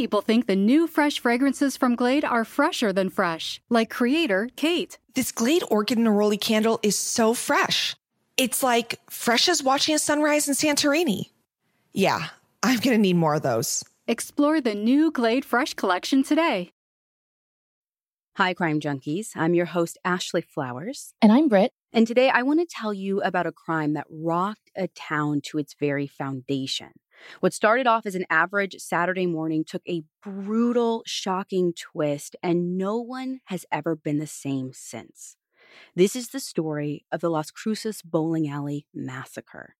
People think the new fresh fragrances from Glade are fresher than fresh, like creator Kate. This Glade Orchid Neroli candle is so fresh. It's like fresh as watching a sunrise in Santorini. Yeah, I'm gonna need more of those. Explore the new Glade Fresh collection today. Hi, crime junkies. I'm your host, Ashley Flowers. And I'm Britt. And today I want to tell you about a crime that rocked a town to its very foundation. What started off as an average Saturday morning took a brutal, shocking twist, and no one has ever been the same since. This is the story of the Las Cruces Bowling Alley Massacre.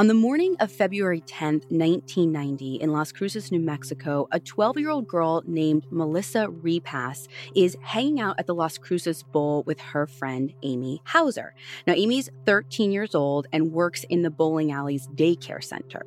On the morning of February 10, 1990, in Las Cruces, New Mexico, a 12 year old girl named Melissa Repass is hanging out at the Las Cruces Bowl with her friend Amy Houser. Now, Amy's 13 years old and works in the bowling alley's daycare center.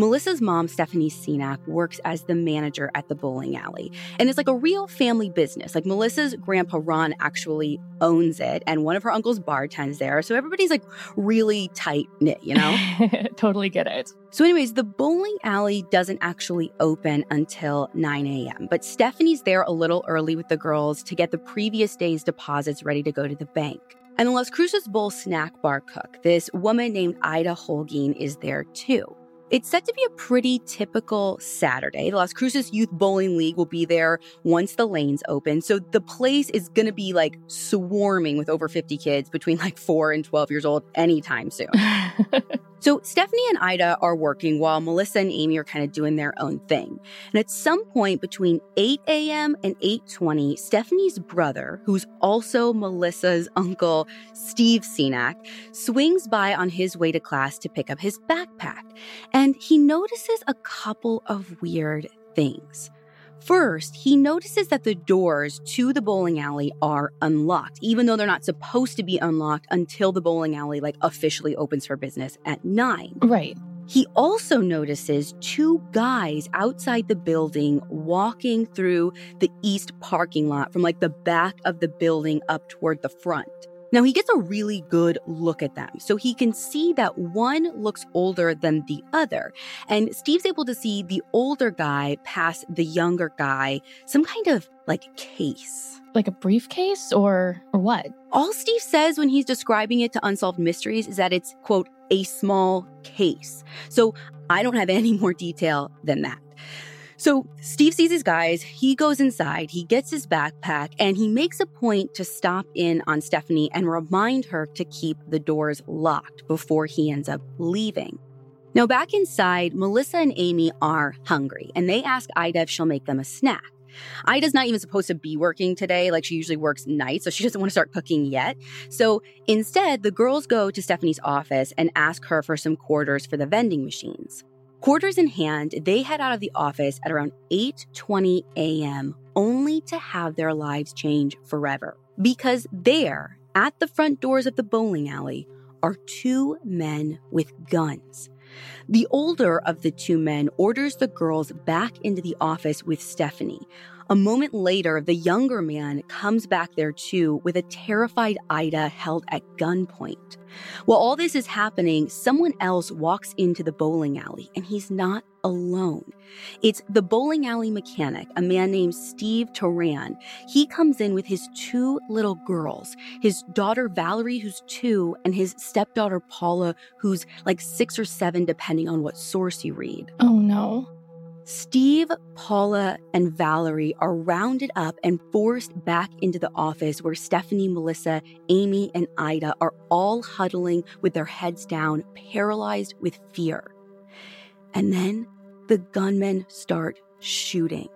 Melissa's mom, Stephanie Senac, works as the manager at the bowling alley. And it's like a real family business. Like Melissa's grandpa Ron actually owns it, and one of her uncles bartends there. So everybody's like really tight knit, you know? totally get it. So, anyways, the bowling alley doesn't actually open until 9 a.m., but Stephanie's there a little early with the girls to get the previous day's deposits ready to go to the bank. And the Las Cruces Bowl snack bar cook, this woman named Ida Holguin, is there too. It's set to be a pretty typical Saturday. The Las Cruces Youth Bowling League will be there once the lanes open. So the place is going to be like swarming with over 50 kids between like 4 and 12 years old anytime soon. so Stephanie and Ida are working while Melissa and Amy are kind of doing their own thing. And at some point between 8 a.m. and 8:20, Stephanie's brother, who's also Melissa's uncle, Steve Senac, swings by on his way to class to pick up his backpack and he notices a couple of weird things. First, he notices that the doors to the bowling alley are unlocked, even though they're not supposed to be unlocked until the bowling alley like officially opens for business at 9. Right. He also notices two guys outside the building walking through the east parking lot from like the back of the building up toward the front. Now he gets a really good look at them. So he can see that one looks older than the other. And Steve's able to see the older guy pass the younger guy some kind of like case. Like a briefcase or or what? All Steve says when he's describing it to Unsolved Mysteries is that it's quote a small case. So I don't have any more detail than that. So Steve sees his guys, he goes inside, he gets his backpack, and he makes a point to stop in on Stephanie and remind her to keep the doors locked before he ends up leaving. Now, back inside, Melissa and Amy are hungry, and they ask Ida if she'll make them a snack. Ida's not even supposed to be working today. Like she usually works nights, so she doesn't want to start cooking yet. So instead, the girls go to Stephanie's office and ask her for some quarters for the vending machines. Quarters in hand, they head out of the office at around 8:20 a.m. only to have their lives change forever. Because there, at the front doors of the bowling alley, are two men with guns. The older of the two men orders the girls back into the office with Stephanie. A moment later, the younger man comes back there too with a terrified Ida held at gunpoint. While all this is happening, someone else walks into the bowling alley and he's not alone. It's the bowling alley mechanic, a man named Steve Teran. He comes in with his two little girls, his daughter Valerie, who's two, and his stepdaughter Paula, who's like six or seven, depending on what source you read. Oh no. Steve, Paula, and Valerie are rounded up and forced back into the office where Stephanie, Melissa, Amy, and Ida are all huddling with their heads down, paralyzed with fear. And then the gunmen start shooting.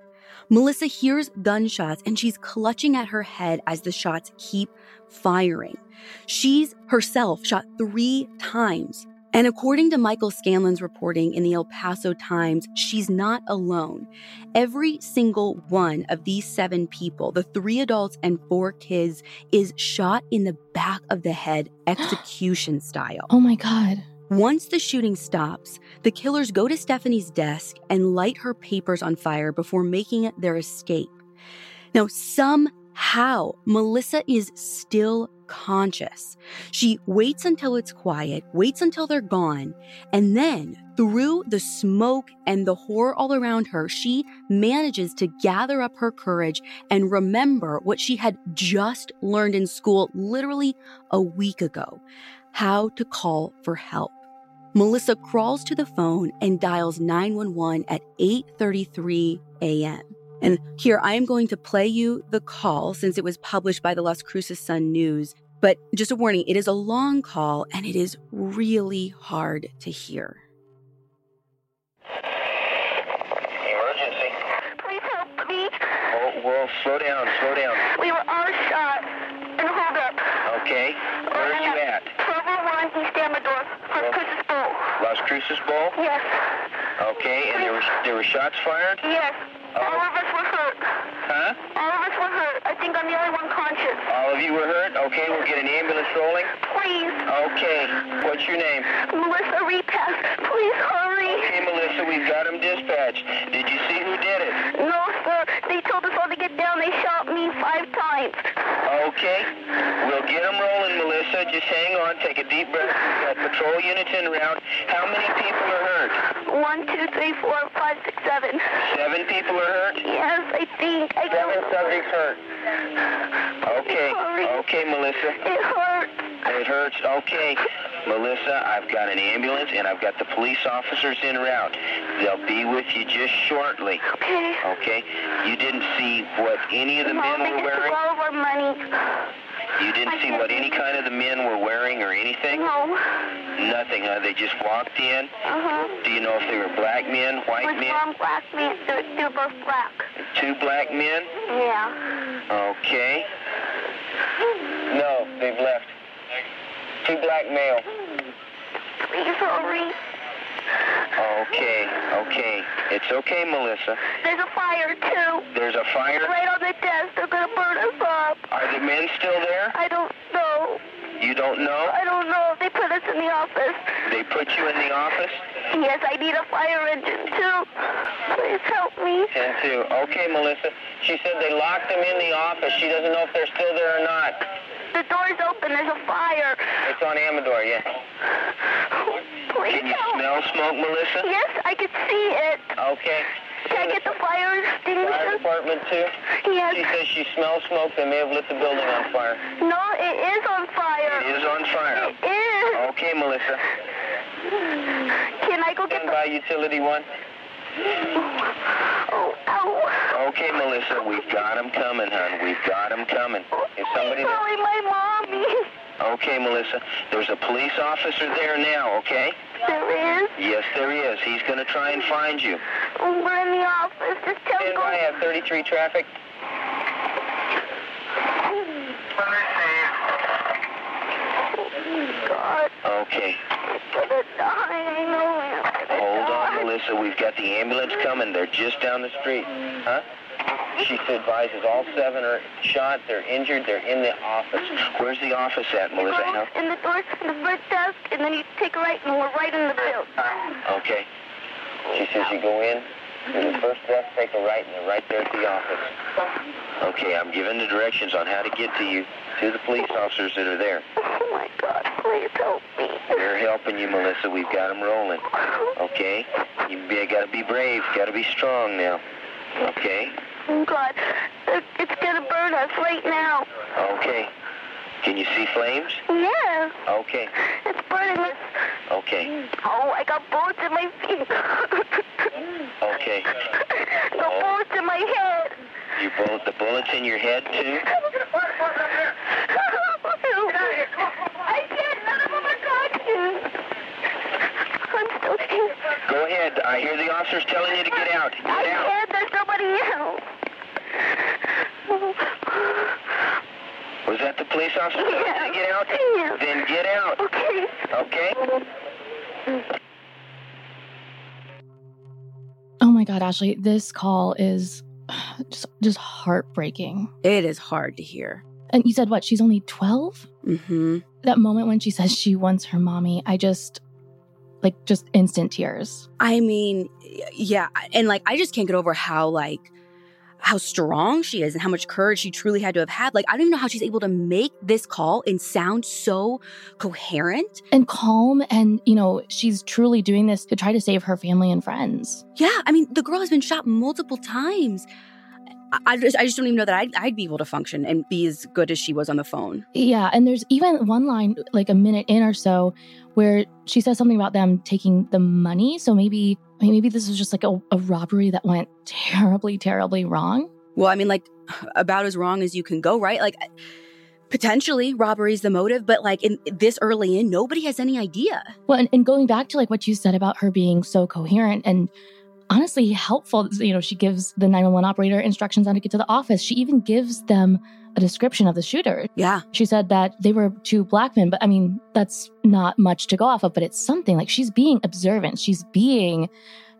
Melissa hears gunshots and she's clutching at her head as the shots keep firing. She's herself shot three times. And according to Michael Scanlon's reporting in the El Paso Times, she's not alone. Every single one of these seven people, the three adults and four kids, is shot in the back of the head, execution style. Oh my god. Once the shooting stops, the killers go to Stephanie's desk and light her papers on fire before making their escape. Now, somehow, Melissa is still conscious. She waits until it's quiet, waits until they're gone, and then through the smoke and the horror all around her, she manages to gather up her courage and remember what she had just learned in school literally a week ago how to call for help. Melissa crawls to the phone and dials 911 at 8:33 a.m. And here I am going to play you the call since it was published by the Las Cruces Sun News. But just a warning, it is a long call and it is really hard to hear. Emergency. Please help me. Oh, well, slow down, slow down. We were all shot and hold up. Okay. Where are you at? 1201 East Amador, from Chris's Bowl. Las Cruces Bowl? Yes. Okay, and there were there were shots fired? Yes. All of us were hurt. Huh? All of us were hurt. I think I'm the only one conscious. All of you were hurt? Okay, we'll get an ambulance rolling. Please. Okay. What's your name? Melissa Repass. Please hurry. Okay, Melissa, we've got them dispatched. Did you see who did it? No, sir. They told us all to get down. They shot me five times. Okay. We'll get them rolling, Melissa. Just hang on. Take a deep breath. We've got patrol units in route. How many people are hurt? One, two, three, four, five, six, seven. Seven people are hurt? Yes, I I Seven subjects hurt. Okay. Okay, Melissa. It hurt. It hurts. Okay. Melissa, I've got an ambulance and I've got the police officers en route. They'll be with you just shortly. Okay. Okay? You didn't see what any of the No, men were wearing? all of our money. You didn't see what any kind of the men were wearing or anything? No. Nothing, huh? They just walked in. Uh-huh. Do you know if they were black men, white With men? one black men. They're, they're both black. Two black men? Yeah. Okay. No, they've left. Two black male. Please hurry. Okay, okay. It's okay, Melissa. There's a fire, too. There's a fire. Right on the desk. They're going to burn us up. Are the men still there? I don't know. You don't know? I don't know. They put us in the office. They put you in the office? Yes, I need a fire engine, too. Please help me. Ten two. Okay, Melissa. She said they locked them in the office. She doesn't know if they're still there or not. The door's open. There's a fire. It's on Amador, yeah. Please Can you help. smell smoke, Melissa? Yes, I can see it. Okay. Can I get the fire Fire department too? Yes. She says she smells smoke. They may have lit the building on fire. No, it is on fire. It is on fire. It is. Okay, Melissa. Can I go get Stand the... by utility one. Oh, ow. Okay, Melissa, we've got him coming, hon. We've got him coming. Is somebody calling my mommy. Okay, Melissa. There's a police officer there now, okay? There is? Yes, there is. He's going to try and find you. We're in the office. Just tell Stand him. by at 33 traffic. God, Okay. I'm gonna die. I know I'm gonna Hold die. on, Melissa. We've got the ambulance coming. They're just down the street. Huh? She advises all seven are shot. They're injured. They're in the office. Where's the office at, You Melissa? go Huh? in the door to the front desk, and then you take a right, and we're right in the building. Okay. She says you go in to the first desk, take a right, and they're right there at the office. Okay, I'm giving the directions on how to get to you, to the police officers that are there. Oh my God, please help me. They're helping you, Melissa. We've got them rolling. Okay? You be, gotta be brave. Gotta be strong now. Okay? Oh God, it's gonna burn us right now. Okay. Can you see flames? Yeah, Okay. it's burning us. Okay. Oh, I got bullets in my feet. Okay. the bullets in my head. You bullet the bullets in your head too? I can't. None of them are touching. I'm still here. Go ahead. I hear the officers telling you to get out. Get I out. can't. There's somebody else. Was that the police officer telling you to get out? Yeah. Then get out. Okay. Okay? Ashley, this call is just just heartbreaking. It is hard to hear. And you said what? She's only 12? hmm That moment when she says she wants her mommy, I just like just instant tears. I mean, yeah, and like I just can't get over how like how strong she is and how much courage she truly had to have had. Like I don't even know how she's able to make this call and sound so coherent. And calm and, you know, she's truly doing this to try to save her family and friends. Yeah, I mean, the girl has been shot multiple times. I, just, I just don't even know that I'd, I'd be able to function and be as good as she was on the phone. Yeah, and there's even one line like a minute in or so where she says something about them taking the money. So maybe I mean, maybe this was just like a, a robbery that went terribly, terribly wrong. Well, I mean, like about as wrong as you can go, right? Like potentially robbery is the motive, but like in this early in, nobody has any idea. Well, and, and going back to like what you said about her being so coherent and honestly helpful, you know, she gives the 911 operator instructions on how to get to the office. She even gives them a description of the shooter. Yeah. She said that they were two black men, but I mean, that's not much to go off of, but it's something like she's being observant. She's being,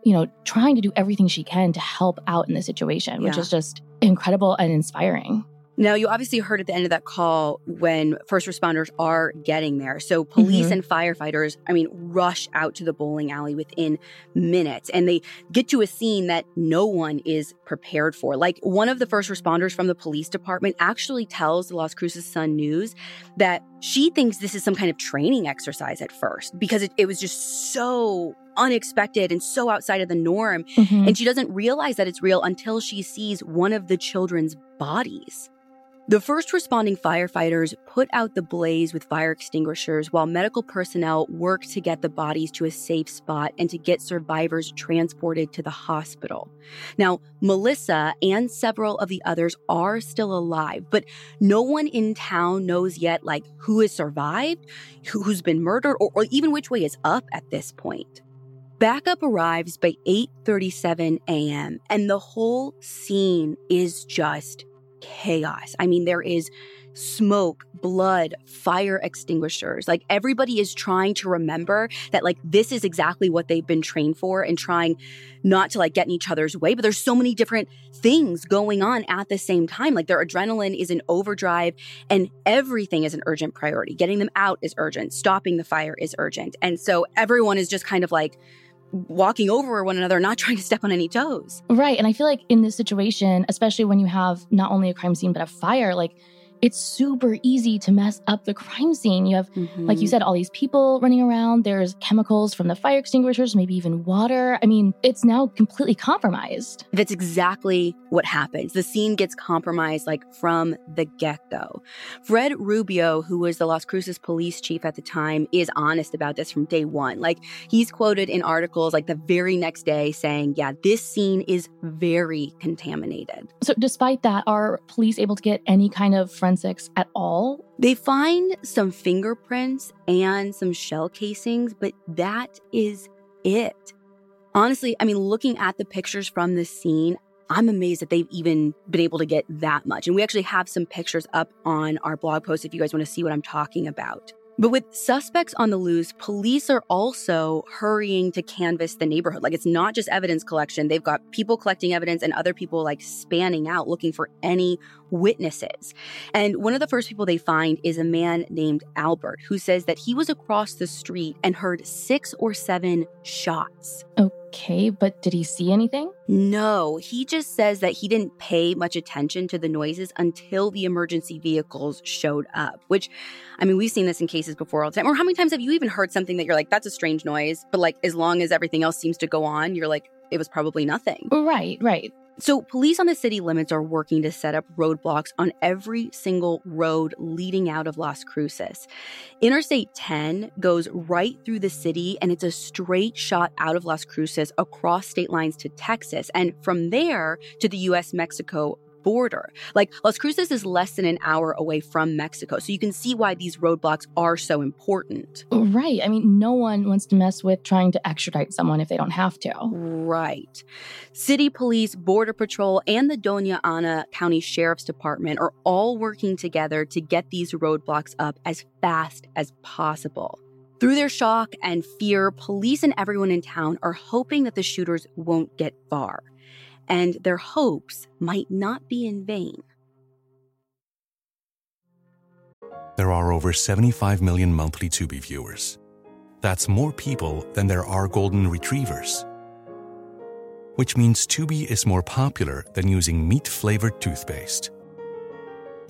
you know, trying to do everything she can to help out in the situation, which Yeah. is just incredible and inspiring. Now, you obviously heard at the end of that call when first responders are getting there. So, police Mhm. and firefighters, I mean, rush out to the bowling alley within minutes and they get to a scene that no one is prepared for. Like, one of the first responders from the police department actually tells the Las Cruces Sun News that she thinks this is some kind of training exercise at first because it, it was just so unexpected and so outside of the norm. Mhm. And she doesn't realize that it's real until she sees one of the children's bodies. The first responding firefighters put out the blaze with fire extinguishers while medical personnel worked to get the bodies to a safe spot and to get survivors transported to the hospital. Now, Melissa and several of the others are still alive, but no one in town knows yet like who has survived, who- who's been murdered, or, or even which way is up at this point. Backup arrives by 8:37 a.m. and the whole scene is just chaos. I mean there is smoke, blood, fire extinguishers. Like everybody is trying to remember that like this is exactly what they've been trained for and trying not to like get in each other's way, but there's so many different things going on at the same time. Like their adrenaline is in overdrive and everything is an urgent priority. Getting them out is urgent, stopping the fire is urgent. And so everyone is just kind of like walking over one another, not trying to step on any toes. Right. And I feel like in this situation, especially when you have not only a crime scene, but a fire, like it's super easy to mess up the crime scene. You have, like you mm-hmm. said, all these people running around. There's chemicals from the fire extinguishers, maybe even water. I mean, it's now completely compromised. That's exactly what happens. The scene gets compromised like from the get go. Fred Rubio, who was the Las Cruces police chief at the time, is honest about this from day one. Like he's quoted in articles like the very next day saying, Yeah, this scene is very contaminated. So, despite that, are police able to get any kind of forensics at all? They find some fingerprints and some shell casings, but that is it. Honestly, I mean, looking at the pictures from the scene, I'm amazed that they've even been able to get that much. And we actually have some pictures up on our blog post if you guys want to see what I'm talking about. But with suspects on the loose, police are also hurrying to canvass the neighborhood. Like it's not just evidence collection. They've got people collecting evidence and other people like spanning out looking for any witnesses. And one of the first people they find is a man named Albert who says that he was across the street and heard six or seven shots. Okay, but did he see anything? No, he just says that he didn't pay much attention to the noises until the emergency vehicles showed up, which, I mean, we've seen this in cases before all the time. Or how many times have you even heard something that you're like, that's a strange noise? But like, as long as everything else seems to go on, you're like, it was probably nothing. Right, right. So, police on the city limits are working to set up roadblocks on every single road leading out of Las Cruces. Interstate 10 goes right through the city and it's a straight shot out of Las Cruces across state lines to Texas and from there to the US Mexico border. Like Las Cruces is less than an hour away from Mexico. So you can see why these roadblocks are so important. Right. I mean, no one wants to mess with trying to extradite someone if they don't have to. Right. City police, Border Patrol, and the Dona Ana County Sheriff's Department are all working together to get these roadblocks up as fast as possible. Through their shock and fear, police and everyone in town are hoping that the shooters won't get far and their hopes might not be in vain. There are over 75 million monthly Tubi viewers. That's more people than there are golden retrievers. Which means Tubi is more popular than using meat flavored toothpaste.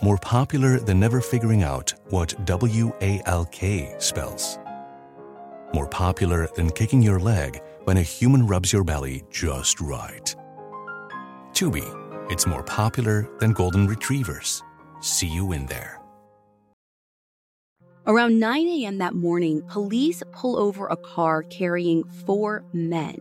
More popular than never figuring out what W A L K spells. More popular than kicking your leg when a human rubs your belly just right. Tubi, it's more popular than golden retrievers. See you in there. Around 9 a.m. that morning, police pull over a car carrying four men.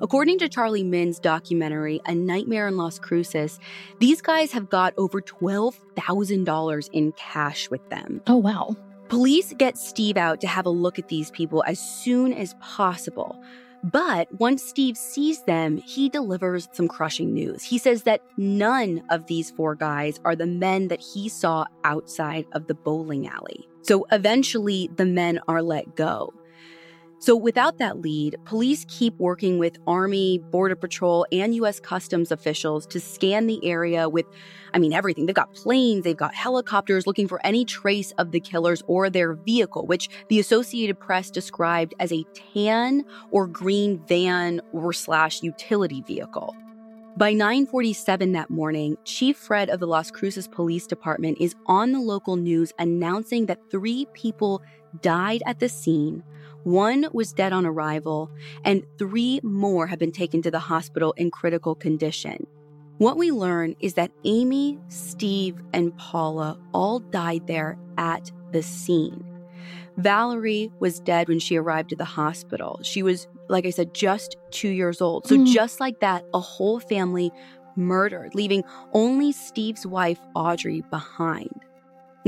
According to Charlie Minn's documentary, A Nightmare in Las Cruces, these guys have got over $12,000 in cash with them. Oh, wow. Police get Steve out to have a look at these people as soon as possible. But once Steve sees them, he delivers some crushing news. He says that none of these four guys are the men that he saw outside of the bowling alley. So eventually, the men are let go. So, without that lead, police keep working with Army, Border Patrol, and U.S. Customs officials to scan the area with, I mean, everything. They've got planes, they've got helicopters looking for any trace of the killers or their vehicle, which the Associated Press described as a tan or green van or slash utility vehicle. By 9:47 that morning, Chief Fred of the Las Cruces Police Department is on the local news announcing that 3 people died at the scene, one was dead on arrival, and 3 more have been taken to the hospital in critical condition. What we learn is that Amy, Steve, and Paula all died there at the scene. Valerie was dead when she arrived at the hospital. She was, like I said, just two years old. So, Mm. just like that, a whole family murdered, leaving only Steve's wife, Audrey, behind.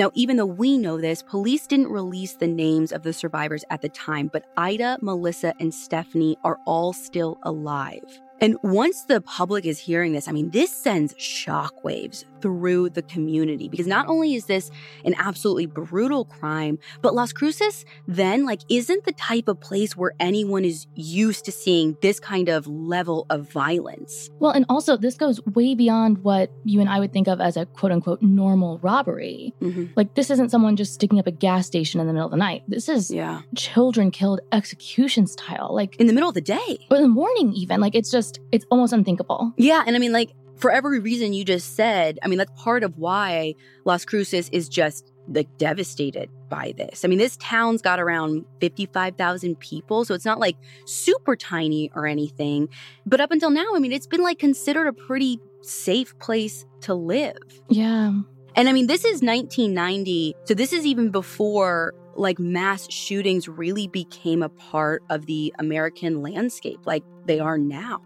Now, even though we know this, police didn't release the names of the survivors at the time, but Ida, Melissa, and Stephanie are all still alive. And once the public is hearing this, I mean, this sends shockwaves through the community because not only is this an absolutely brutal crime, but Las Cruces then like isn't the type of place where anyone is used to seeing this kind of level of violence. Well, and also, this goes way beyond what you and I would think of as a quote unquote normal robbery. Mm-hmm. Like, this isn't someone just sticking up a gas station in the middle of the night. This is Yeah. children killed execution style, like In the middle of the day. or in the morning, even. Like, it's just, it's almost unthinkable. Yeah, and I mean, like for every reason you just said, I mean, that's part of why Las Cruces is just like devastated by this. I mean, this town's got around 55,000 people, so it's not like super tiny or anything. But up until now, I mean, it's been like considered a pretty safe place to live. Yeah. And I mean, this is 1990, so this is even before like mass shootings really became a part of the American landscape like they are now.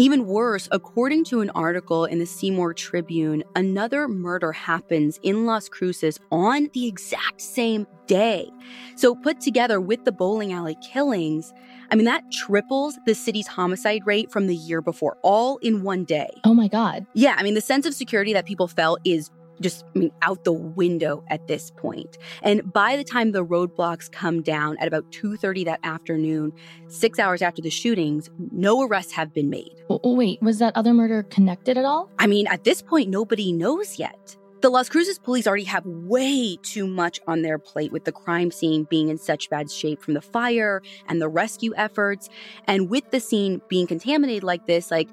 Even worse, according to an article in the Seymour Tribune, another murder happens in Las Cruces on the exact same day. So, put together with the bowling alley killings, I mean, that triples the city's homicide rate from the year before, all in one day. Oh my God. Yeah, I mean, the sense of security that people felt is just I mean, out the window at this point. And by the time the roadblocks come down at about 2:30 that afternoon, 6 hours after the shootings, no arrests have been made. Wait, was that other murder connected at all? I mean, at this point nobody knows yet. The Las Cruces police already have way too much on their plate with the crime scene being in such bad shape from the fire and the rescue efforts. And with the scene being contaminated like this, like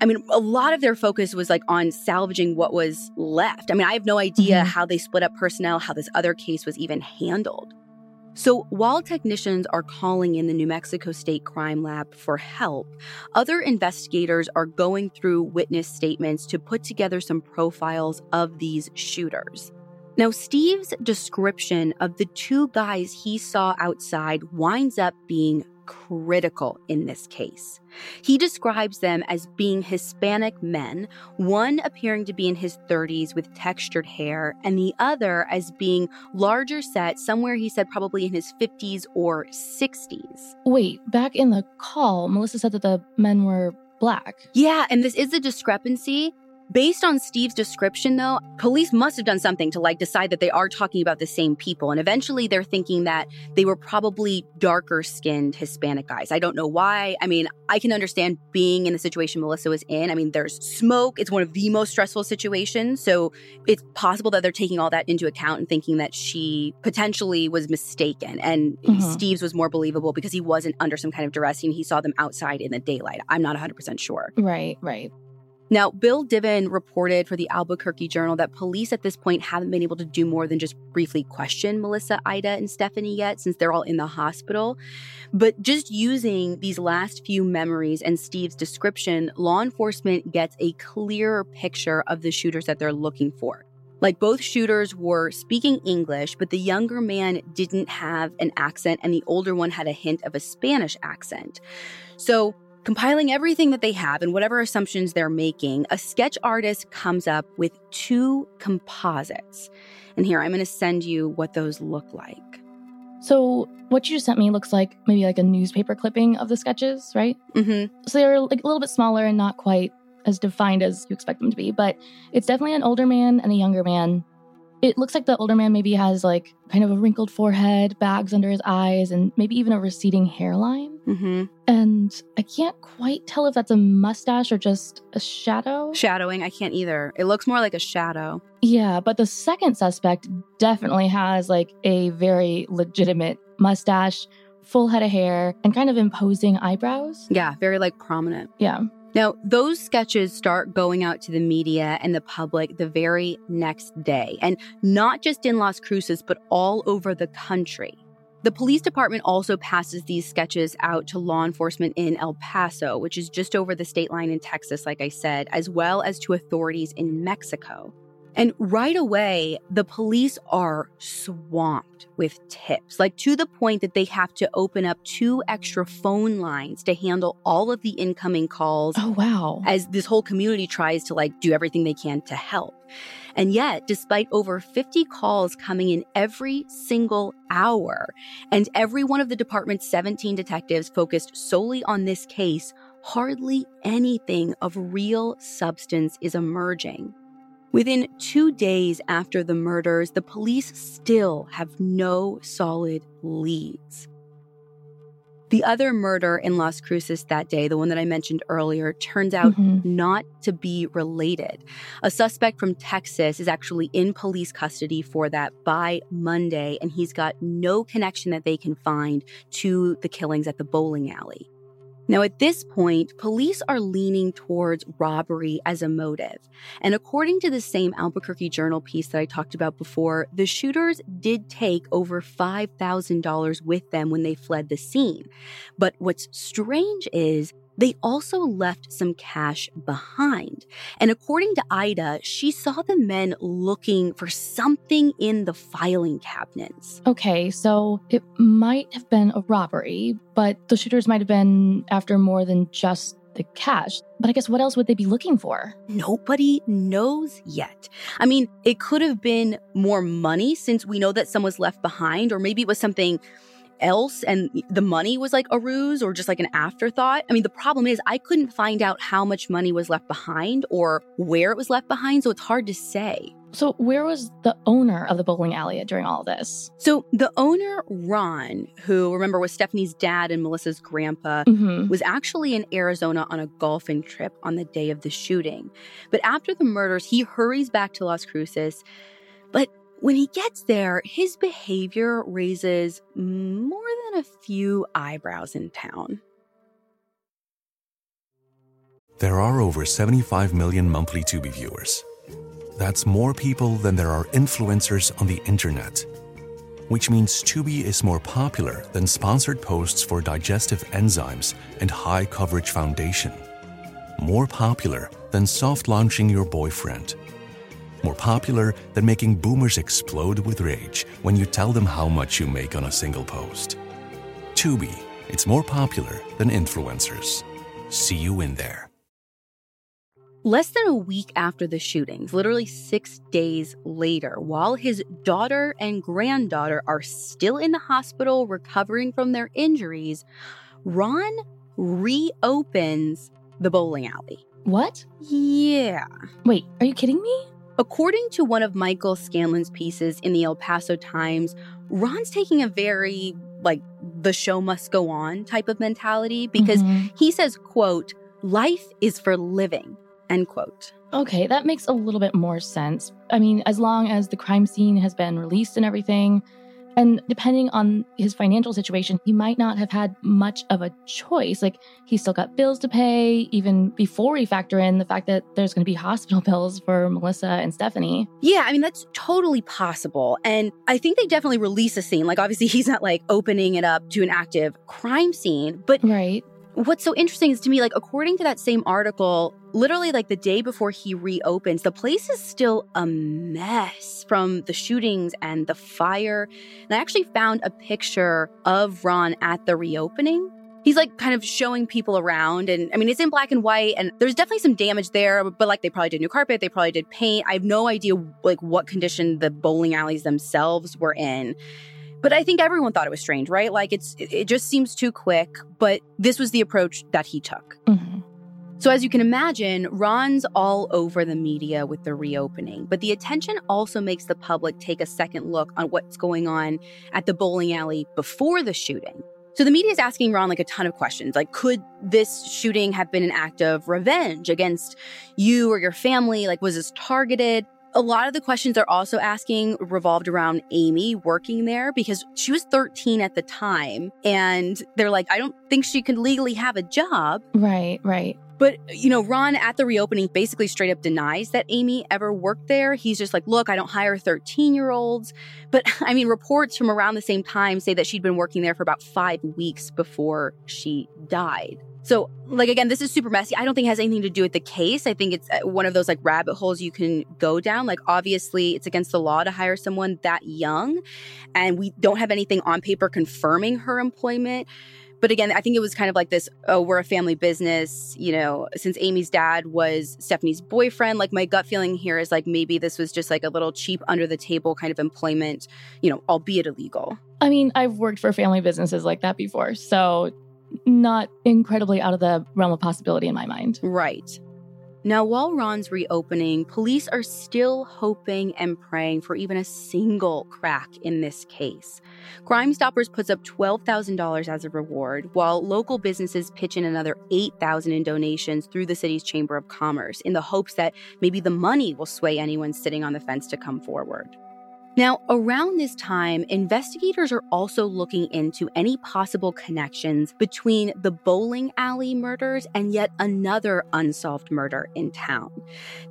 I mean, a lot of their focus was like on salvaging what was left. I mean, I have no idea Mhm. how they split up personnel, how this other case was even handled. So, while technicians are calling in the New Mexico State Crime Lab for help, other investigators are going through witness statements to put together some profiles of these shooters. Now, Steve's description of the two guys he saw outside winds up being critical in this case. He describes them as being Hispanic men, one appearing to be in his 30s with textured hair, and the other as being larger set, somewhere he said probably in his 50s or 60s. Wait, back in the call, Melissa said that the men were black. Yeah, and this is a discrepancy. Based on Steve's description, though, police must have done something to like decide that they are talking about the same people. And eventually they're thinking that they were probably darker skinned Hispanic guys. I don't know why. I mean, I can understand being in the situation Melissa was in. I mean, there's smoke, it's one of the most stressful situations. So it's possible that they're taking all that into account and thinking that she potentially was mistaken. And Mhm. Steve's was more believable because he wasn't under some kind of duress and he saw them outside in the daylight. I'm not 100% sure. Right, right. Now, Bill Diven reported for the Albuquerque Journal that police at this point haven't been able to do more than just briefly question Melissa, Ida, and Stephanie yet, since they're all in the hospital. But just using these last few memories and Steve's description, law enforcement gets a clearer picture of the shooters that they're looking for. Like both shooters were speaking English, but the younger man didn't have an accent, and the older one had a hint of a Spanish accent. So, Compiling everything that they have and whatever assumptions they're making, a sketch artist comes up with two composites. And here, I'm going to send you what those look like. So what you just sent me looks like maybe like a newspaper clipping of the sketches, right? Mm-hmm. So they're like a little bit smaller and not quite as defined as you expect them to be, but it's definitely an older man and a younger man. It looks like the older man maybe has like kind of a wrinkled forehead, bags under his eyes, and maybe even a receding hairline. Mm-hmm. And I can't quite tell if that's a mustache or just a shadow. Shadowing, I can't either. It looks more like a shadow. Yeah, but the second suspect definitely has like a very legitimate mustache, full head of hair, and kind of imposing eyebrows. Yeah, very like prominent. Yeah. Now, those sketches start going out to the media and the public the very next day, and not just in Las Cruces, but all over the country. The police department also passes these sketches out to law enforcement in El Paso, which is just over the state line in Texas, like I said, as well as to authorities in Mexico. And right away, the police are swamped with tips, like to the point that they have to open up two extra phone lines to handle all of the incoming calls Oh, wow. as this whole community tries to like do everything they can to help. And yet, despite over 50 calls coming in every single hour, and every one of the department's 17 detectives focused solely on this case, hardly anything of real substance is emerging. Within two days after the murders, the police still have no solid leads. The other murder in Las Cruces that day, the one that I mentioned earlier, turns out Mhm. not to be related. A suspect from Texas is actually in police custody for that by Monday, and he's got no connection that they can find to the killings at the bowling alley. Now, at this point, police are leaning towards robbery as a motive. And according to the same Albuquerque Journal piece that I talked about before, the shooters did take over $5,000 with them when they fled the scene. But what's strange is they also left some cash behind. And according to Ida, she saw the men looking for something in the filing cabinets. Okay, so it might have been a robbery, but the shooters might have been after more than just the cash. But I guess what else would they be looking for? Nobody knows yet. I mean, it could have been more money since we know that some was left behind, or maybe it was something else and the money was like a ruse or just like an afterthought. I mean, the problem is I couldn't find out how much money was left behind or where it was left behind, so it's hard to say. So, where was the owner of the bowling alley during all this? So, the owner, Ron, who remember was Stephanie's dad and Melissa's grandpa, Mm-hmm. was actually in Arizona on a golfing trip on the day of the shooting. But after the murders, he hurries back to Las Cruces. But when he gets there, his behavior raises more than a few eyebrows in town. There are over 75 million monthly Tubi viewers. That's more people than there are influencers on the internet. Which means Tubi is more popular than sponsored posts for digestive enzymes and high coverage foundation. More popular than soft launching your boyfriend. More popular than making boomers explode with rage when you tell them how much you make on a single post. Tubi, it's more popular than influencers. See you in there. Less than a week after the shootings, literally six days later, while his daughter and granddaughter are still in the hospital recovering from their injuries, Ron reopens the bowling alley. What? Yeah. Wait, are you kidding me? According to one of Michael Scanlon's pieces in the El Paso Times, Ron's taking a very, like, the show must go on type of mentality because Mhm. he says, quote, life is for living, end quote. Okay, that makes a little bit more sense. I mean, as long as the crime scene has been released and everything, and depending on his financial situation, he might not have had much of a choice. Like, he's still got bills to pay, even before we factor in the fact that there's going to be hospital bills for Melissa and Stephanie. Yeah, I mean, that's totally possible. And I think they definitely release a scene. Like, obviously, he's not like opening it up to an active crime scene. But Right. What's so interesting is to me, like, according to that same article, literally, like, the day before he reopens, the place is still a mess from the shootings and the fire. And I actually found a picture of Ron at the reopening. He's like kind of showing people around. And I mean, it's in black and white, and there's definitely some damage there, but like they probably did new carpet, they probably did paint. I have no idea like what condition the bowling alleys themselves were in. But I think everyone thought it was strange, right? Like it's it just seems too quick, but this was the approach that he took. Mhm. So, as you can imagine, Ron's all over the media with the reopening, but the attention also makes the public take a second look on what's going on at the bowling alley before the shooting. So, the media is asking Ron like a ton of questions like, could this shooting have been an act of revenge against you or your family? Like, was this targeted? A lot of the questions they're also asking revolved around Amy working there because she was 13 at the time. And they're like, I don't think she can legally have a job. Right, right. But, you know, Ron at the reopening basically straight up denies that Amy ever worked there. He's just like, look, I don't hire 13 year olds. But I mean, reports from around the same time say that she'd been working there for about five weeks before she died. So, like, again, this is super messy. I don't think it has anything to do with the case. I think it's uh, one of those like rabbit holes you can go down. Like, obviously, it's against the law to hire someone that young. And we don't have anything on paper confirming her employment. But again, I think it was kind of like this oh, we're a family business. You know, since Amy's dad was Stephanie's boyfriend, like my gut feeling here is like maybe this was just like a little cheap under the table kind of employment, you know, albeit illegal. I mean, I've worked for family businesses like that before, so not incredibly out of the realm of possibility in my mind. Right. Now, while Ron's reopening, police are still hoping and praying for even a single crack in this case. Crime Stoppers puts up $12,000 as a reward, while local businesses pitch in another $8,000 in donations through the city's Chamber of Commerce in the hopes that maybe the money will sway anyone sitting on the fence to come forward. Now, around this time, investigators are also looking into any possible connections between the bowling alley murders and yet another unsolved murder in town.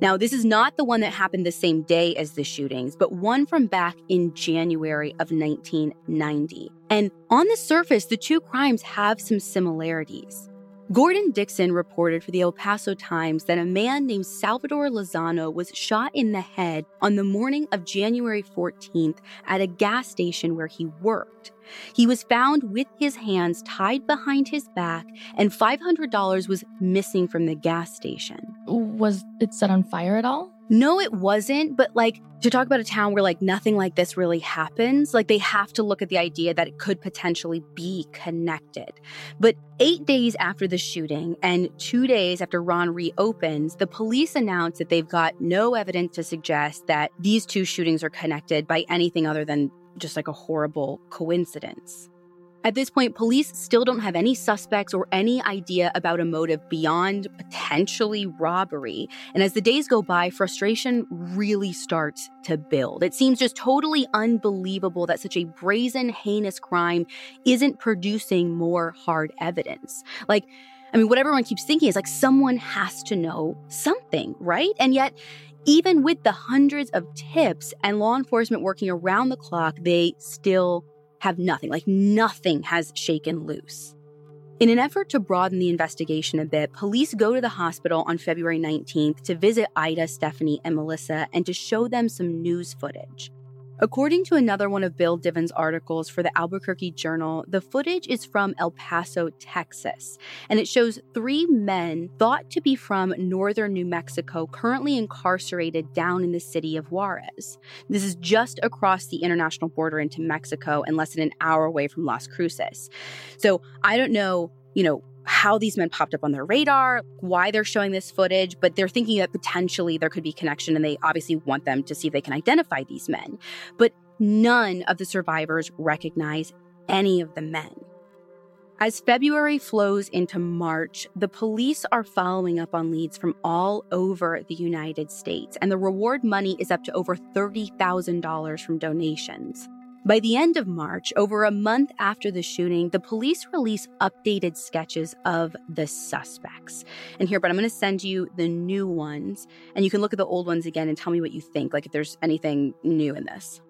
Now, this is not the one that happened the same day as the shootings, but one from back in January of 1990. And on the surface, the two crimes have some similarities. Gordon Dixon reported for the El Paso Times that a man named Salvador Lozano was shot in the head on the morning of January 14th at a gas station where he worked. He was found with his hands tied behind his back, and $500 was missing from the gas station. Was it set on fire at all? No, it wasn't. But like to talk about a town where like nothing like this really happens, like they have to look at the idea that it could potentially be connected. But eight days after the shooting and two days after Ron reopens, the police announced that they've got no evidence to suggest that these two shootings are connected by anything other than just like a horrible coincidence. At this point, police still don't have any suspects or any idea about a motive beyond potentially robbery. And as the days go by, frustration really starts to build. It seems just totally unbelievable that such a brazen, heinous crime isn't producing more hard evidence. Like, I mean, what everyone keeps thinking is like someone has to know something, right? And yet, even with the hundreds of tips and law enforcement working around the clock, they still have nothing, like nothing has shaken loose. In an effort to broaden the investigation a bit, police go to the hospital on February 19th to visit Ida, Stephanie, and Melissa and to show them some news footage. According to another one of Bill Diven's articles for the Albuquerque Journal, the footage is from El Paso, Texas, and it shows three men thought to be from northern New Mexico currently incarcerated down in the city of Juarez. This is just across the international border into Mexico and less than an hour away from Las Cruces. So I don't know, you know, how these men popped up on their radar, why they're showing this footage, but they're thinking that potentially there could be connection and they obviously want them to see if they can identify these men. But none of the survivors recognize any of the men. As February flows into March, the police are following up on leads from all over the United States, and the reward money is up to over $30,000 from donations. By the end of March, over a month after the shooting, the police release updated sketches of the suspects. And here, but I'm going to send you the new ones, and you can look at the old ones again and tell me what you think, like if there's anything new in this.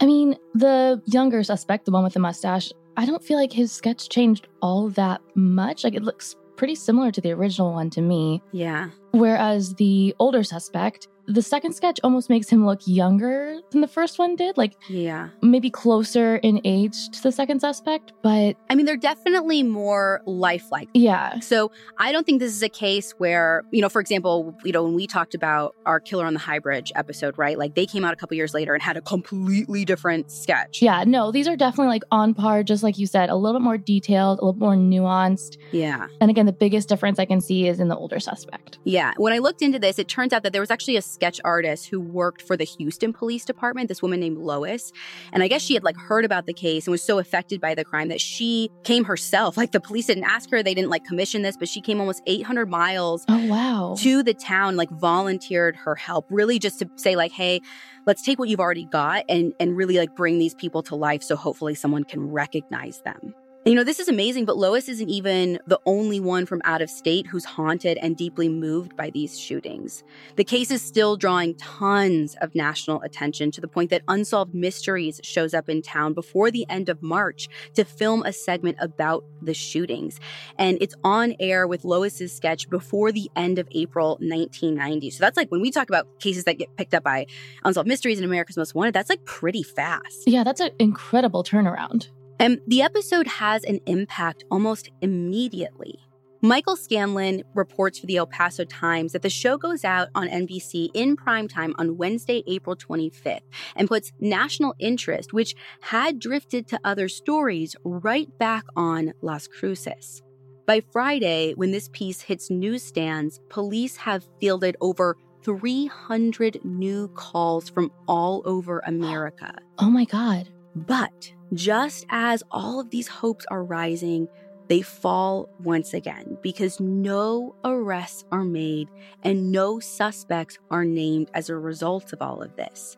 I mean, the younger suspect, the one with the mustache, I don't feel like his sketch changed all that much. Like it looks pretty similar to the original one to me. Yeah. Whereas the older suspect, the second sketch almost makes him look younger than the first one did, like Yeah. maybe closer in age to the second suspect, but I mean, they're definitely more lifelike. yeah. So I don't think this is a case where, you know, for example, you know, when we talked about our Killer on the High Bridge episode, right? Like they came out a couple years later and had a completely different sketch. Yeah, no, these are definitely like on par, just like you said, a little bit more detailed, a little more nuanced. Yeah. And again, the biggest difference I can see is in the older suspect. Yeah. When I looked into this, it turns out that there was actually a sketch artist who worked for the Houston Police Department, this woman named Lois. And I guess she had like heard about the case and was so affected by the crime that she came herself. Like the police didn't ask her, they didn't like commission this, but she came almost 800 miles Oh, wow. to the town, like volunteered her help, really just to say, like, hey, let's take what you've already got and and really like bring these people to life so hopefully someone can recognize them. You know, this is amazing, but Lois isn't even the only one from out of state who's haunted and deeply moved by these shootings. The case is still drawing tons of national attention to the point that Unsolved Mysteries shows up in town before the end of March to film a segment about the shootings. And it's on air with Lois's sketch before the end of April 1990. So that's like when we talk about cases that get picked up by Unsolved Mysteries and America's Most Wanted, that's like pretty fast. Yeah, that's an incredible turnaround. And the episode has an impact almost immediately. Michael Scanlon reports for the El Paso Times that the show goes out on NBC in primetime on Wednesday, April 25th, and puts national interest, which had drifted to other stories, right back on Las Cruces. By Friday, when this piece hits newsstands, police have fielded over 300 new calls from all over America. Oh my God. But just as all of these hopes are rising, they fall once again because no arrests are made and no suspects are named as a result of all of this.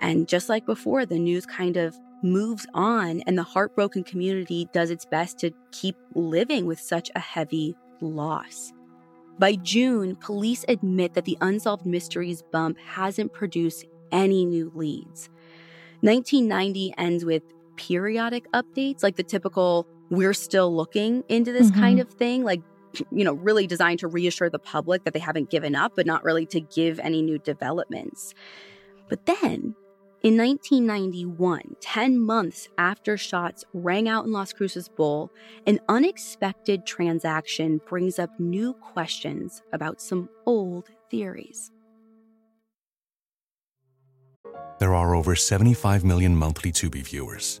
And just like before, the news kind of moves on, and the heartbroken community does its best to keep living with such a heavy loss. By June, police admit that the Unsolved Mysteries bump hasn't produced any new leads. 1990 ends with periodic updates, like the typical we're still looking into this Mhm. kind of thing, like you know, really designed to reassure the public that they haven't given up, but not really to give any new developments. But then in 1991, 10 months after shots rang out in Las Cruces Bowl, an unexpected transaction brings up new questions about some old theories. There are over 75 million monthly Tubi viewers.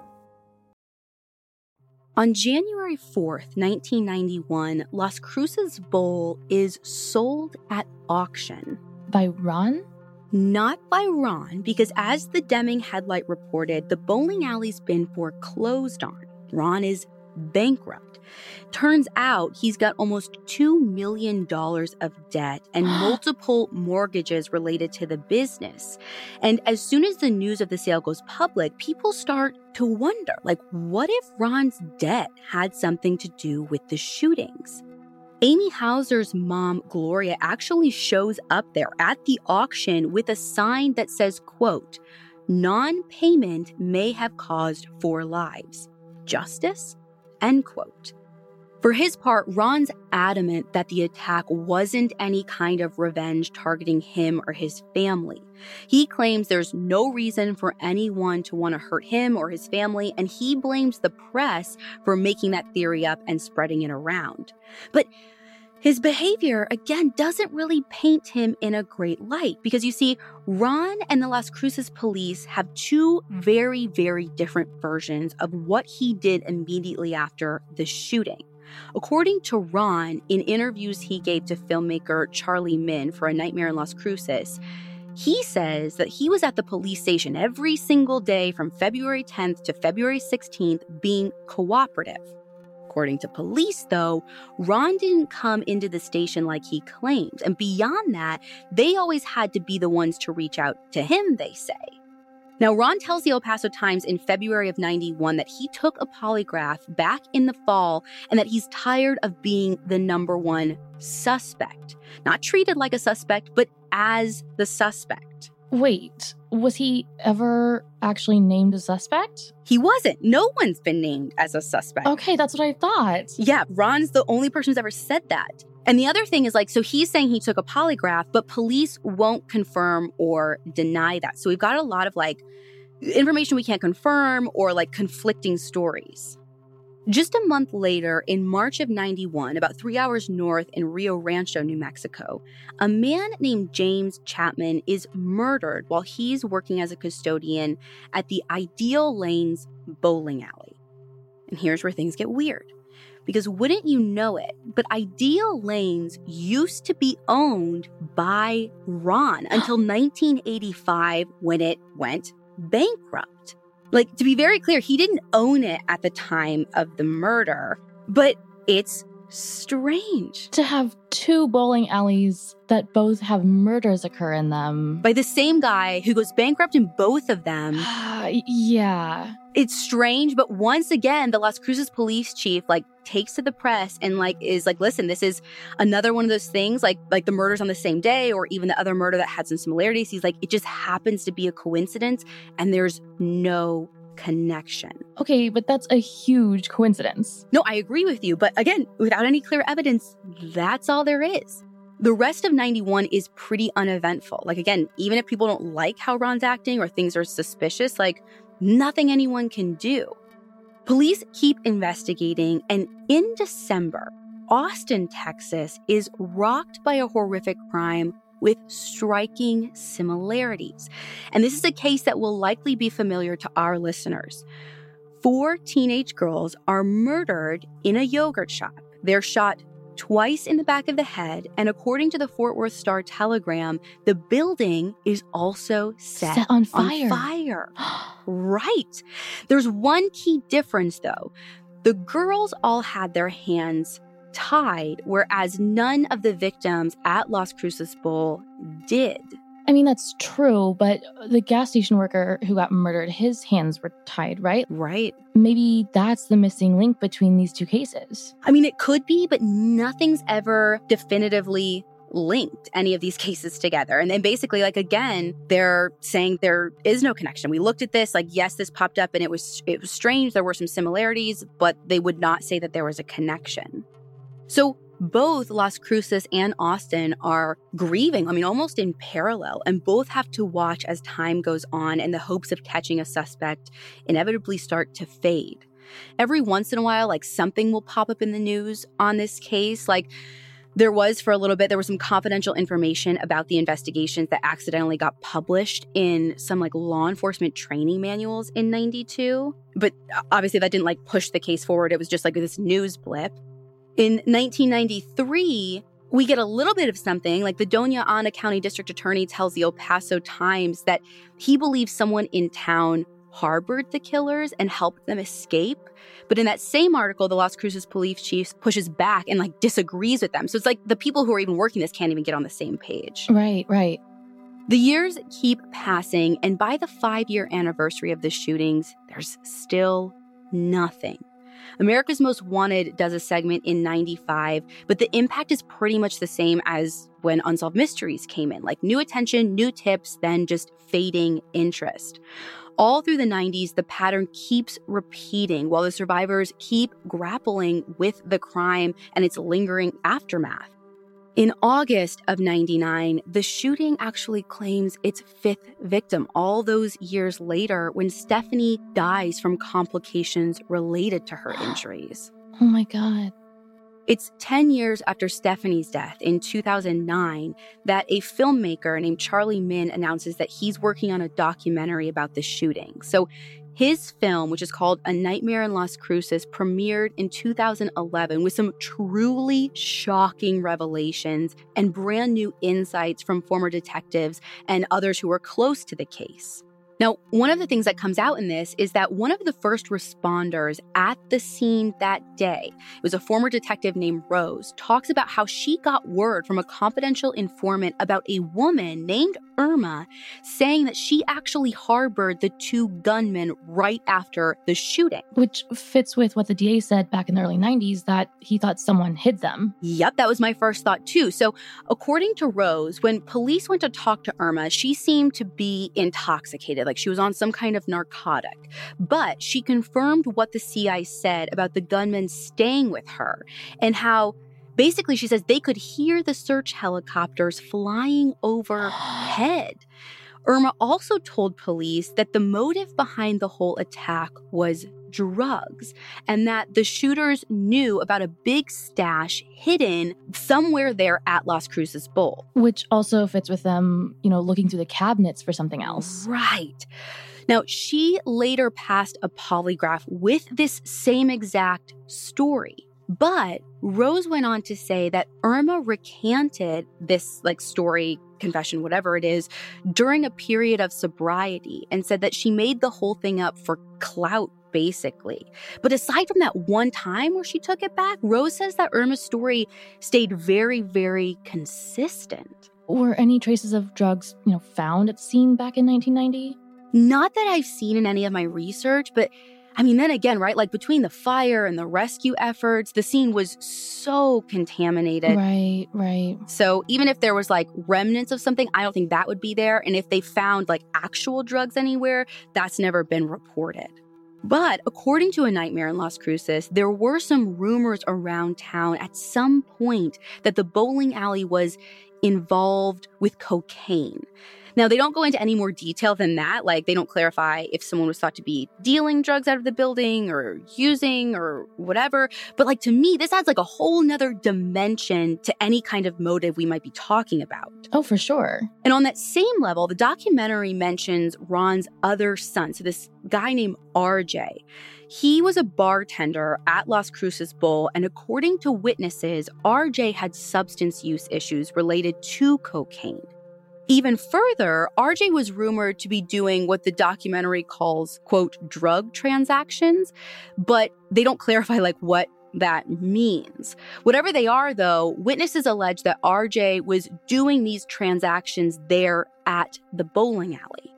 On January 4th, 1991, Las Cruces Bowl is sold at auction. By Ron? Not by Ron, because as the Deming headlight reported, the bowling alley's been foreclosed on. Ron is bankrupt. Turns out he's got almost $2 million of debt and multiple mortgages related to the business. And as soon as the news of the sale goes public, people start to wonder like, what if Ron's debt had something to do with the shootings? Amy Houser's mom, Gloria, actually shows up there at the auction with a sign that says, quote, non-payment may have caused four lives. Justice? End quote. For his part, Ron's adamant that the attack wasn't any kind of revenge targeting him or his family. He claims there's no reason for anyone to want to hurt him or his family, and he blames the press for making that theory up and spreading it around. But his behavior, again, doesn't really paint him in a great light because you see, Ron and the Las Cruces police have two very, very different versions of what he did immediately after the shooting. According to Ron, in interviews he gave to filmmaker Charlie Minn for A Nightmare in Las Cruces, he says that he was at the police station every single day from February 10th to February 16th being cooperative. According to police, though, Ron didn't come into the station like he claims. And beyond that, they always had to be the ones to reach out to him, they say. Now, Ron tells the El Paso Times in February of 91 that he took a polygraph back in the fall and that he's tired of being the number one suspect. Not treated like a suspect, but as the suspect. Wait, was he ever actually named a suspect? He wasn't. No one's been named as a suspect. Okay, that's what I thought. Yeah, Ron's the only person who's ever said that. And the other thing is like, so he's saying he took a polygraph, but police won't confirm or deny that. So we've got a lot of like information we can't confirm or like conflicting stories. Just a month later, in March of 91, about three hours north in Rio Rancho, New Mexico, a man named James Chapman is murdered while he's working as a custodian at the Ideal Lanes bowling alley. And here's where things get weird. Because wouldn't you know it, but Ideal Lanes used to be owned by Ron until 1985 when it went bankrupt. Like, to be very clear, he didn't own it at the time of the murder, but it's strange. To have two bowling alleys that both have murders occur in them. By the same guy who goes bankrupt in both of them. yeah. It's strange, but once again, the Las Cruces police chief like takes to the press and like is like, listen, this is another one of those things, like like the murders on the same day, or even the other murder that had some similarities. He's like, it just happens to be a coincidence, and there's no connection. Okay, but that's a huge coincidence. No, I agree with you. But again, without any clear evidence, that's all there is. The rest of 91 is pretty uneventful. Like, again, even if people don't like how Ron's acting or things are suspicious, like, nothing anyone can do. Police keep investigating, and in December, Austin, Texas is rocked by a horrific crime with striking similarities. And this is a case that will likely be familiar to our listeners. Four teenage girls are murdered in a yogurt shop. They're shot twice in the back of the head, and according to the Fort Worth Star Telegram, the building is also set, Set on fire. On fire. right. There's one key difference though. The girls all had their hands tied, whereas none of the victims at Las Cruces Bowl did. I mean, that's true, but the gas station worker who got murdered, his hands were tied, right? Right. Maybe that's the missing link between these two cases. I mean, it could be, but nothing's ever definitively linked any of these cases together. And then basically, like again, they're saying there is no connection. We looked at this, like, yes, this popped up and it was it was strange. There were some similarities, but they would not say that there was a connection. So both Las Cruces and Austin are grieving, I mean, almost in parallel, and both have to watch as time goes on and the hopes of catching a suspect inevitably start to fade. Every once in a while, like something will pop up in the news on this case. Like there was for a little bit, there was some confidential information about the investigations that accidentally got published in some like law enforcement training manuals in 92. But uh, obviously, that didn't like push the case forward. It was just like this news blip. In 1993, we get a little bit of something like the Dona Ana County District Attorney tells the El Paso Times that he believes someone in town harbored the killers and helped them escape. But in that same article, the Las Cruces police chief pushes back and like disagrees with them. So it's like the people who are even working this can't even get on the same page. Right, right. The years keep passing, and by the five year anniversary of the shootings, there's still nothing. America's Most Wanted does a segment in 95, but the impact is pretty much the same as when Unsolved Mysteries came in like new attention, new tips, then just fading interest. All through the 90s, the pattern keeps repeating while the survivors keep grappling with the crime and its lingering aftermath. In August of 99, the shooting actually claims its fifth victim all those years later when Stephanie dies from complications related to her injuries. Oh my God. It's 10 years after Stephanie's death in 2009 that a filmmaker named Charlie Minn announces that he's working on a documentary about the shooting. So his film, which is called A Nightmare in Las Cruces, premiered in 2011 with some truly shocking revelations and brand new insights from former detectives and others who were close to the case. Now, one of the things that comes out in this is that one of the first responders at the scene that day, it was a former detective named Rose, talks about how she got word from a confidential informant about a woman named Irma saying that she actually harbored the two gunmen right after the shooting. Which fits with what the DA said back in the early 90s that he thought someone hid them. Yep, that was my first thought too. So, according to Rose, when police went to talk to Irma, she seemed to be intoxicated like she was on some kind of narcotic. But she confirmed what the CI said about the gunmen staying with her and how basically she says they could hear the search helicopters flying overhead. Irma also told police that the motive behind the whole attack was drugs and that the shooters knew about a big stash hidden somewhere there at Las Cruces Bowl. Which also fits with them, you know, looking through the cabinets for something else. Right. Now, she later passed a polygraph with this same exact story. But Rose went on to say that Irma recanted this like story, confession, whatever it is, during a period of sobriety and said that she made the whole thing up for clout basically. But aside from that one time where she took it back, Rose says that Irma's story stayed very, very consistent. Were any traces of drugs, you know, found at the scene back in 1990? Not that I've seen in any of my research, but I mean, then again, right? Like between the fire and the rescue efforts, the scene was so contaminated. Right, right. So even if there was like remnants of something, I don't think that would be there. And if they found like actual drugs anywhere, that's never been reported. But according to A Nightmare in Las Cruces, there were some rumors around town at some point that the bowling alley was involved with cocaine. Now, they don't go into any more detail than that. Like, they don't clarify if someone was thought to be dealing drugs out of the building or using or whatever. But, like, to me, this adds like a whole nother dimension to any kind of motive we might be talking about. Oh, for sure. And on that same level, the documentary mentions Ron's other son. So, this guy named RJ. He was a bartender at Las Cruces Bowl, and according to witnesses, RJ had substance use issues related to cocaine. Even further, RJ was rumored to be doing what the documentary calls, quote, drug transactions, but they don't clarify like what that means. Whatever they are, though, witnesses allege that RJ was doing these transactions there at the bowling alley.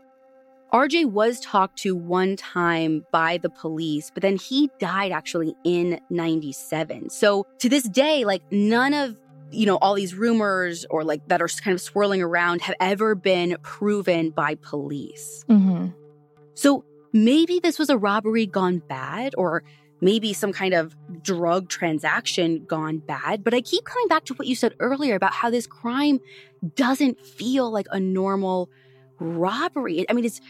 RJ was talked to one time by the police, but then he died actually in 97. So to this day, like none of you know all these rumors or like that are kind of swirling around have ever been proven by police. Mm-hmm. So maybe this was a robbery gone bad or maybe some kind of drug transaction gone bad. But I keep coming back to what you said earlier about how this crime doesn't feel like a normal robbery. I mean, it's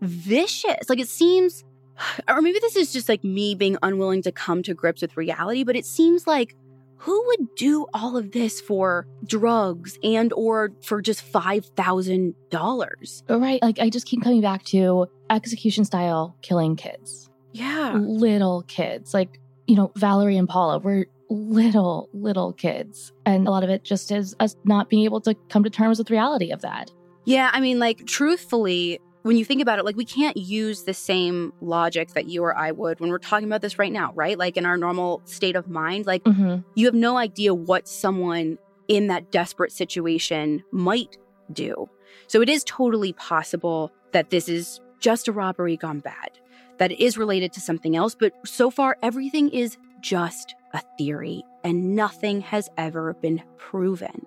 vicious. Like it seems, or maybe this is just like me being unwilling to come to grips with reality, but it seems like who would do all of this for drugs and or for just $5,000? Right. Like I just keep coming back to execution style killing kids. Yeah. Little kids. Like, you know, Valerie and Paula were little, little kids. And a lot of it just is us not being able to come to terms with reality of that. Yeah, I mean, like, truthfully, when you think about it, like, we can't use the same logic that you or I would when we're talking about this right now, right? Like, in our normal state of mind, like, Mm-hmm. you have no idea what someone in that desperate situation might do. So, it is totally possible that this is just a robbery gone bad, that it is related to something else. But so far, everything is just a theory, and nothing has ever been proven.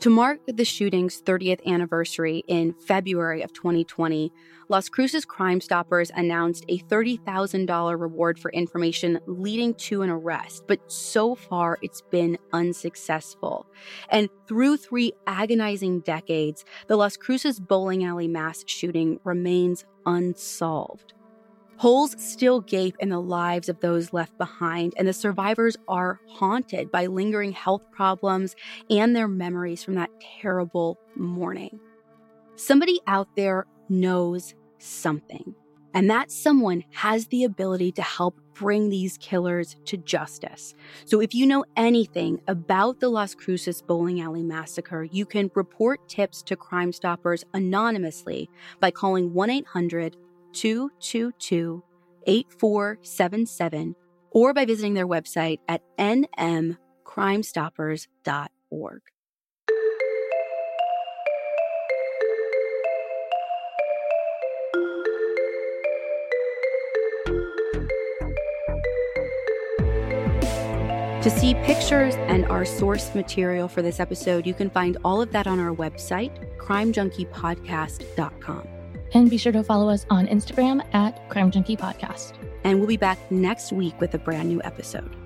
To mark the shooting's 30th anniversary in February of 2020, Las Cruces Crime Stoppers announced a $30,000 reward for information leading to an arrest, but so far it's been unsuccessful. And through three agonizing decades, the Las Cruces bowling alley mass shooting remains unsolved. Holes still gape in the lives of those left behind, and the survivors are haunted by lingering health problems and their memories from that terrible morning. Somebody out there knows something, and that someone has the ability to help bring these killers to justice. So if you know anything about the Las Cruces bowling alley massacre, you can report tips to Crime Stoppers anonymously by calling 1 800 222 8477 or by visiting their website at nmcrimestoppers.org. To see pictures and our source material for this episode, you can find all of that on our website, crimejunkiepodcast.com. And be sure to follow us on Instagram at Crime Junkie Podcast. And we'll be back next week with a brand new episode.